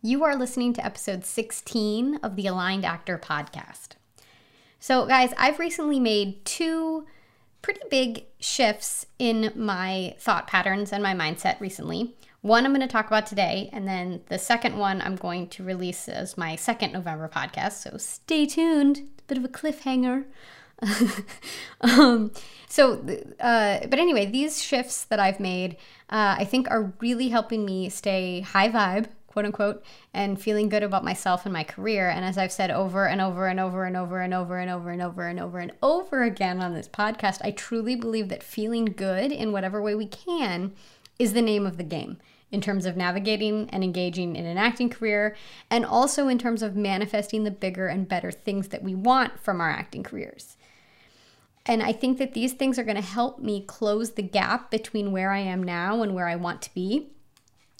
You are listening to episode 16 of the Aligned Actor podcast. So, guys, I've recently made two pretty big shifts in my thought patterns and my mindset recently. One I'm going to talk about today, and then the second one I'm going to release as my second November podcast. So stay tuned. It's a bit of a cliffhanger. um, so, uh, but anyway, these shifts that I've made, uh, I think, are really helping me stay high vibe, quote unquote, and feeling good about myself and my career. And as I've said over and over and over and over and over and over and over and over and over again on this podcast, I truly believe that feeling good in whatever way we can is the name of the game in terms of navigating and engaging in an acting career, and also in terms of manifesting the bigger and better things that we want from our acting careers. And I think that these things are going to help me close the gap between where I am now and where I want to be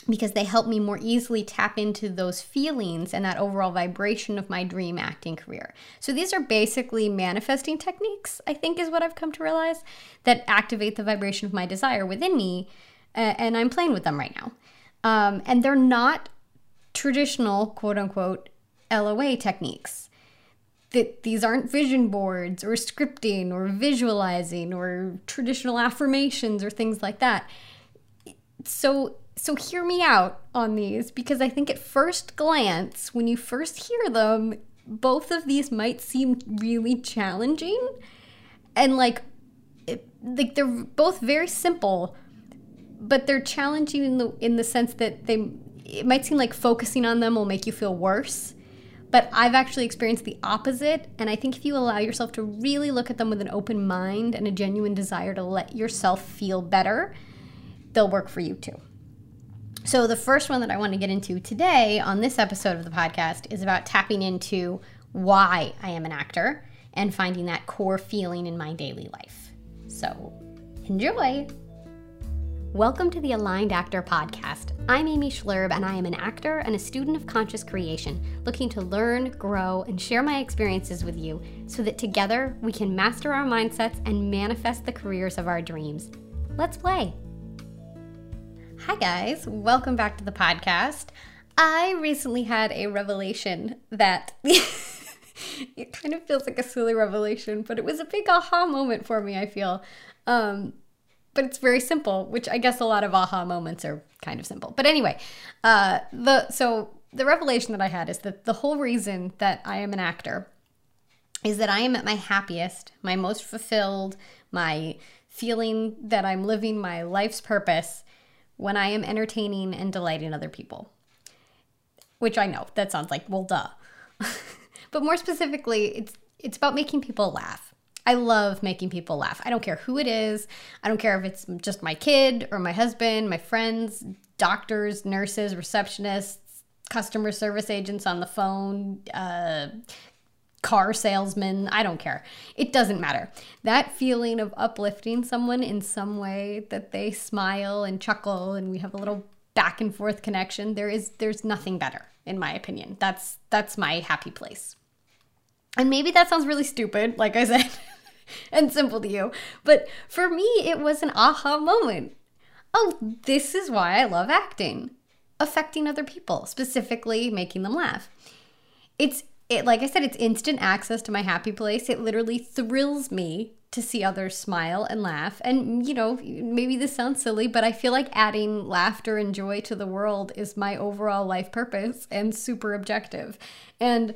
because they help me more easily tap into those feelings and that overall vibration of my dream acting career. So these are basically manifesting techniques, I think is what I've come to realize, that activate the vibration of my desire within me. and I'm playing with them right now. Um, and they're not traditional, quote unquote, LOA techniques that these aren't vision boards or scripting or visualizing or traditional affirmations or things like that. So so hear me out on these because I think at first glance when you first hear them both of these might seem really challenging and like it, like they're both very simple but they're challenging in the in the sense that they it might seem like focusing on them will make you feel worse but I've actually experienced the opposite. And I think if you allow yourself to really look at them with an open mind and a genuine desire to let yourself feel better, they'll work for you too. So, the first one that I want to get into today on this episode of the podcast is about tapping into why I am an actor and finding that core feeling in my daily life. So, enjoy. Welcome to the Aligned Actor Podcast. I'm Amy Schlurb, and I am an actor and a student of conscious creation, looking to learn, grow, and share my experiences with you so that together we can master our mindsets and manifest the careers of our dreams. Let's play. Hi, guys. Welcome back to the podcast. I recently had a revelation that. it kind of feels like a silly revelation, but it was a big aha moment for me, I feel. Um, but it's very simple, which I guess a lot of aha moments are kind of simple. But anyway, uh, the so the revelation that I had is that the whole reason that I am an actor is that I am at my happiest, my most fulfilled, my feeling that I'm living my life's purpose when I am entertaining and delighting other people. Which I know that sounds like well duh. but more specifically, it's it's about making people laugh. I love making people laugh. I don't care who it is. I don't care if it's just my kid or my husband, my friends, doctors, nurses, receptionists, customer service agents on the phone, uh, car salesman. I don't care. It doesn't matter. That feeling of uplifting someone in some way that they smile and chuckle and we have a little back and forth connection, there is there's nothing better in my opinion. That's that's my happy place. And maybe that sounds really stupid, like I said. and simple to you. But for me, it was an aha moment. Oh, this is why I love acting. Affecting other people, specifically making them laugh. It's it like I said, it's instant access to my happy place. It literally thrills me to see others smile and laugh. And you know, maybe this sounds silly, but I feel like adding laughter and joy to the world is my overall life purpose and super objective. And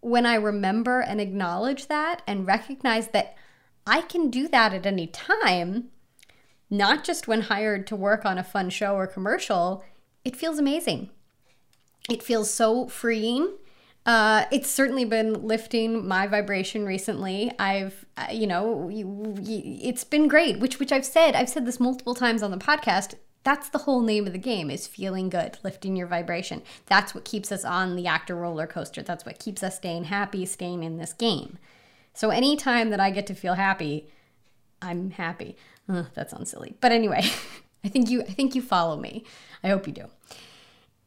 when I remember and acknowledge that and recognize that I can do that at any time, not just when hired to work on a fun show or commercial. It feels amazing. It feels so freeing. Uh, it's certainly been lifting my vibration recently. I've, uh, you know, you, you, it's been great. Which, which I've said, I've said this multiple times on the podcast. That's the whole name of the game: is feeling good, lifting your vibration. That's what keeps us on the actor roller coaster. That's what keeps us staying happy, staying in this game. So anytime that I get to feel happy, I'm happy. Uh, that sounds silly. But anyway, I think you I think you follow me. I hope you do.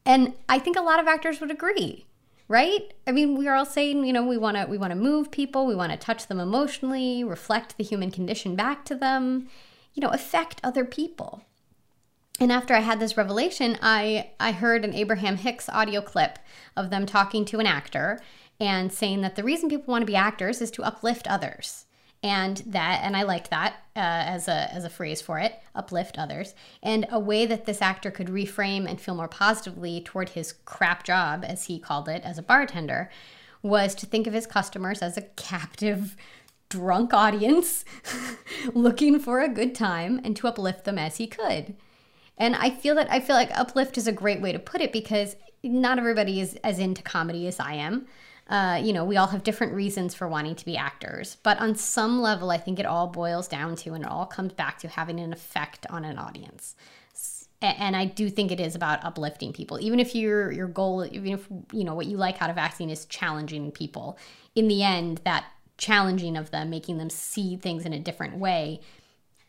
And I think a lot of actors would agree, right? I mean, we are all saying, you know, we want to we want to move people, we want to touch them emotionally, reflect the human condition back to them, you know, affect other people. And after I had this revelation, I, I heard an Abraham Hicks audio clip of them talking to an actor and saying that the reason people want to be actors is to uplift others and that and i liked that uh, as a as a phrase for it uplift others. And a way that this actor could reframe and feel more positively toward his crap job as he called it as a bartender was to think of his customers as a captive drunk audience looking for a good time and to uplift them as he could. And i feel that i feel like uplift is a great way to put it because not everybody is as into comedy as i am uh, you know, we all have different reasons for wanting to be actors, but on some level, I think it all boils down to and it all comes back to having an effect on an audience. And I do think it is about uplifting people. Even if your your goal, even if you know what you like out of acting is challenging people, in the end, that challenging of them, making them see things in a different way,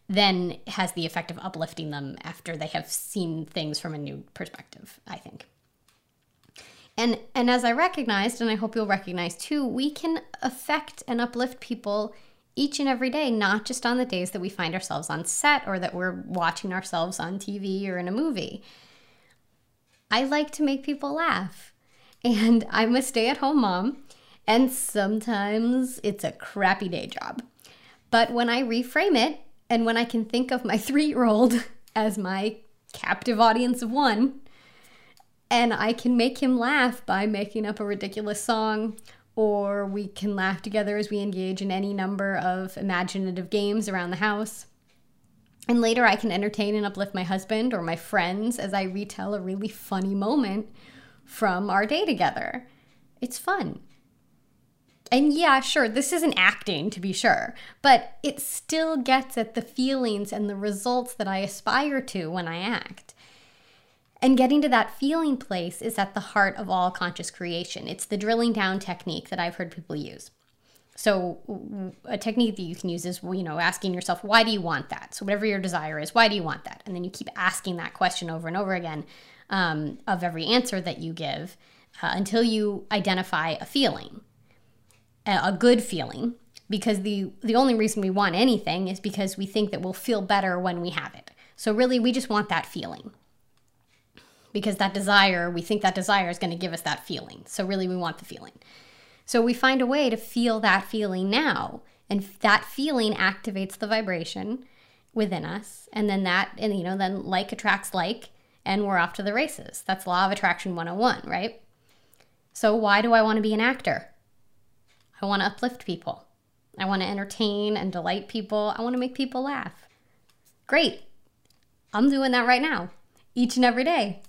then has the effect of uplifting them after they have seen things from a new perspective. I think. And and as I recognized, and I hope you'll recognize too, we can affect and uplift people each and every day, not just on the days that we find ourselves on set or that we're watching ourselves on TV or in a movie. I like to make people laugh. And I'm a stay at home mom, and sometimes it's a crappy day job. But when I reframe it, and when I can think of my three year old as my captive audience of one, and I can make him laugh by making up a ridiculous song, or we can laugh together as we engage in any number of imaginative games around the house. And later, I can entertain and uplift my husband or my friends as I retell a really funny moment from our day together. It's fun. And yeah, sure, this isn't acting to be sure, but it still gets at the feelings and the results that I aspire to when I act. And getting to that feeling place is at the heart of all conscious creation. It's the drilling down technique that I've heard people use. So, a technique that you can use is, you know, asking yourself, why do you want that? So, whatever your desire is, why do you want that? And then you keep asking that question over and over again um, of every answer that you give uh, until you identify a feeling, a good feeling. Because the, the only reason we want anything is because we think that we'll feel better when we have it. So, really, we just want that feeling because that desire, we think that desire is going to give us that feeling. So really we want the feeling. So we find a way to feel that feeling now. And that feeling activates the vibration within us. And then that, and you know, then like attracts like, and we're off to the races. That's Law of Attraction 101, right? So why do I want to be an actor? I want to uplift people. I want to entertain and delight people. I want to make people laugh. Great. I'm doing that right now, each and every day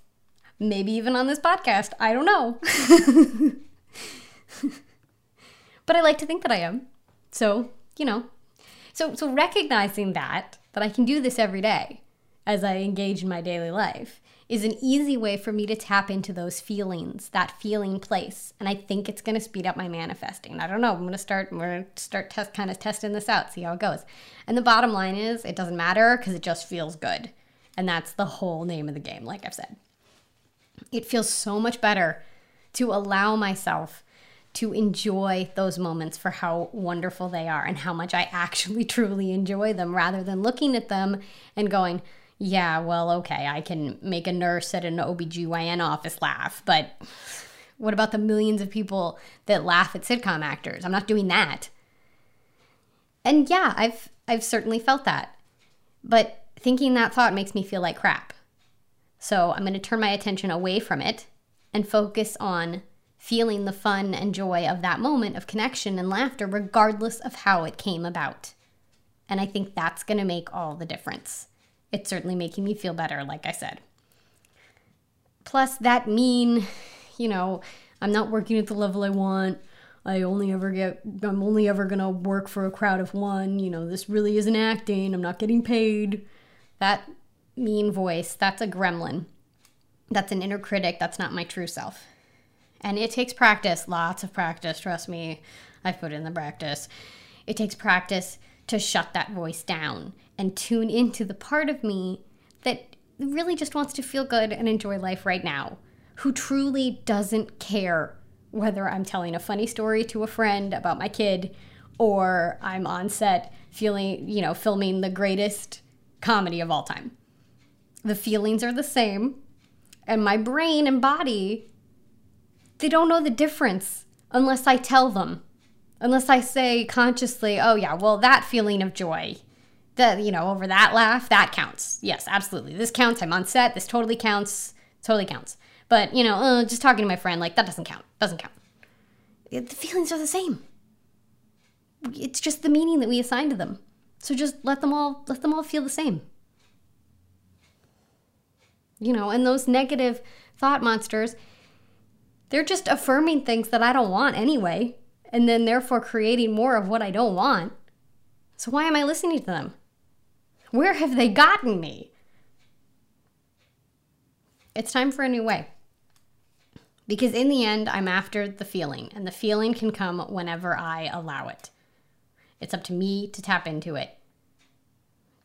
maybe even on this podcast. I don't know. but I like to think that I am. So, you know. So so recognizing that that I can do this every day as I engage in my daily life is an easy way for me to tap into those feelings, that feeling place. And I think it's going to speed up my manifesting. I don't know. I'm going to start, I'm going to start test, kind of testing this out, see how it goes. And the bottom line is it doesn't matter because it just feels good. And that's the whole name of the game, like I've said it feels so much better to allow myself to enjoy those moments for how wonderful they are and how much I actually truly enjoy them rather than looking at them and going, yeah, well, okay, I can make a nurse at an OBGYN office laugh, but what about the millions of people that laugh at sitcom actors? I'm not doing that. And yeah, I've I've certainly felt that. But thinking that thought makes me feel like crap. So I'm going to turn my attention away from it and focus on feeling the fun and joy of that moment of connection and laughter, regardless of how it came about. And I think that's going to make all the difference. It's certainly making me feel better, like I said. Plus, that mean, you know, I'm not working at the level I want. I only ever get, I'm only ever going to work for a crowd of one. You know, this really isn't acting. I'm not getting paid. That mean voice, that's a gremlin. That's an inner critic. That's not my true self. And it takes practice, lots of practice. Trust me, I've put in the practice. It takes practice to shut that voice down and tune into the part of me that really just wants to feel good and enjoy life right now, who truly doesn't care whether I'm telling a funny story to a friend about my kid or I'm on set feeling, you know, filming the greatest comedy of all time. The feelings are the same, and my brain and body, they don't know the difference unless I tell them. Unless I say consciously, oh, yeah, well, that feeling of joy, that, you know, over that laugh, that counts. Yes, absolutely. This counts. I'm on set. This totally counts. Totally counts. But, you know, uh, just talking to my friend, like, that doesn't count. Doesn't count. It, the feelings are the same. It's just the meaning that we assign to them. So just let them all let them all feel the same. You know, and those negative thought monsters, they're just affirming things that I don't want anyway, and then therefore creating more of what I don't want. So why am I listening to them? Where have they gotten me? It's time for a new way. Because in the end, I'm after the feeling, and the feeling can come whenever I allow it. It's up to me to tap into it.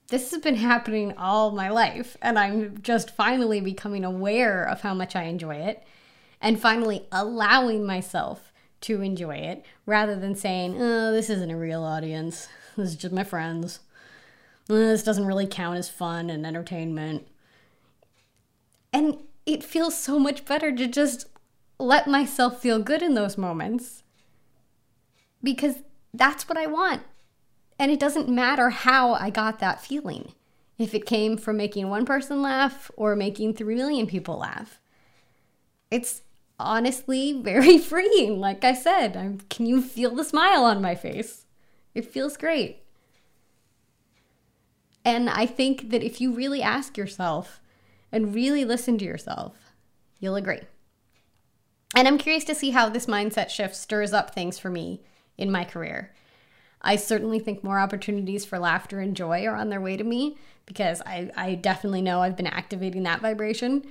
This has been happening all my life, and I'm just finally becoming aware of how much I enjoy it and finally allowing myself to enjoy it rather than saying, oh, this isn't a real audience. This is just my friends. Uh, this doesn't really count as fun and entertainment. And it feels so much better to just let myself feel good in those moments because that's what I want. And it doesn't matter how I got that feeling. If it came from making one person laugh or making 3 million people laugh. It's honestly very freeing. Like I said, I'm, can you feel the smile on my face? It feels great. And I think that if you really ask yourself and really listen to yourself, you'll agree. And I'm curious to see how this mindset shift stirs up things for me in my career. I certainly think more opportunities for laughter and joy are on their way to me because I, I definitely know I've been activating that vibration.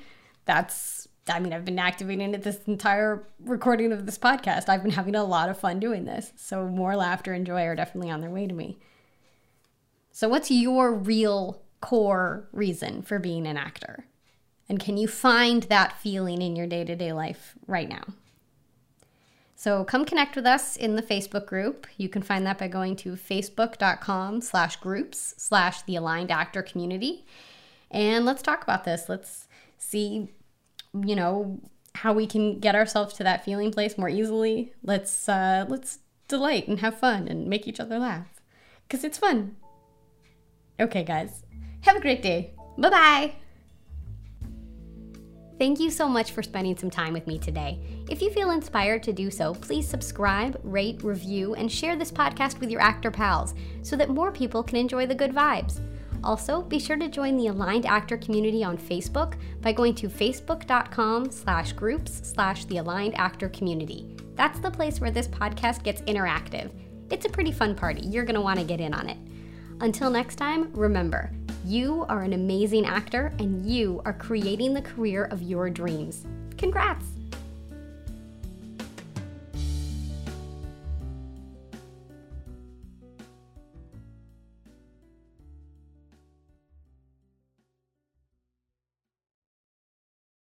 That's, I mean, I've been activating it this entire recording of this podcast. I've been having a lot of fun doing this. So, more laughter and joy are definitely on their way to me. So, what's your real core reason for being an actor? And can you find that feeling in your day to day life right now? So come connect with us in the Facebook group. You can find that by going to facebook.com slash groups slash the aligned actor community. And let's talk about this. Let's see, you know, how we can get ourselves to that feeling place more easily. Let's uh, let's delight and have fun and make each other laugh. Cause it's fun. Okay, guys. Have a great day. Bye bye. Thank you so much for spending some time with me today. If you feel inspired to do so, please subscribe, rate, review, and share this podcast with your actor pals so that more people can enjoy the good vibes. Also, be sure to join the Aligned Actor community on Facebook by going to facebook.com slash groups slash the Aligned Actor community. That's the place where this podcast gets interactive. It's a pretty fun party. You're going to want to get in on it. Until next time, remember, you are an amazing actor and you are creating the career of your dreams. Congrats!